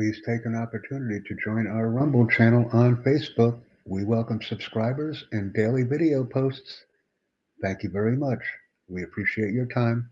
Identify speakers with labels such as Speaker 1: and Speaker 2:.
Speaker 1: please take an opportunity to join our Rumble channel on Facebook. We welcome subscribers and daily video posts. Thank you very much. We appreciate your time.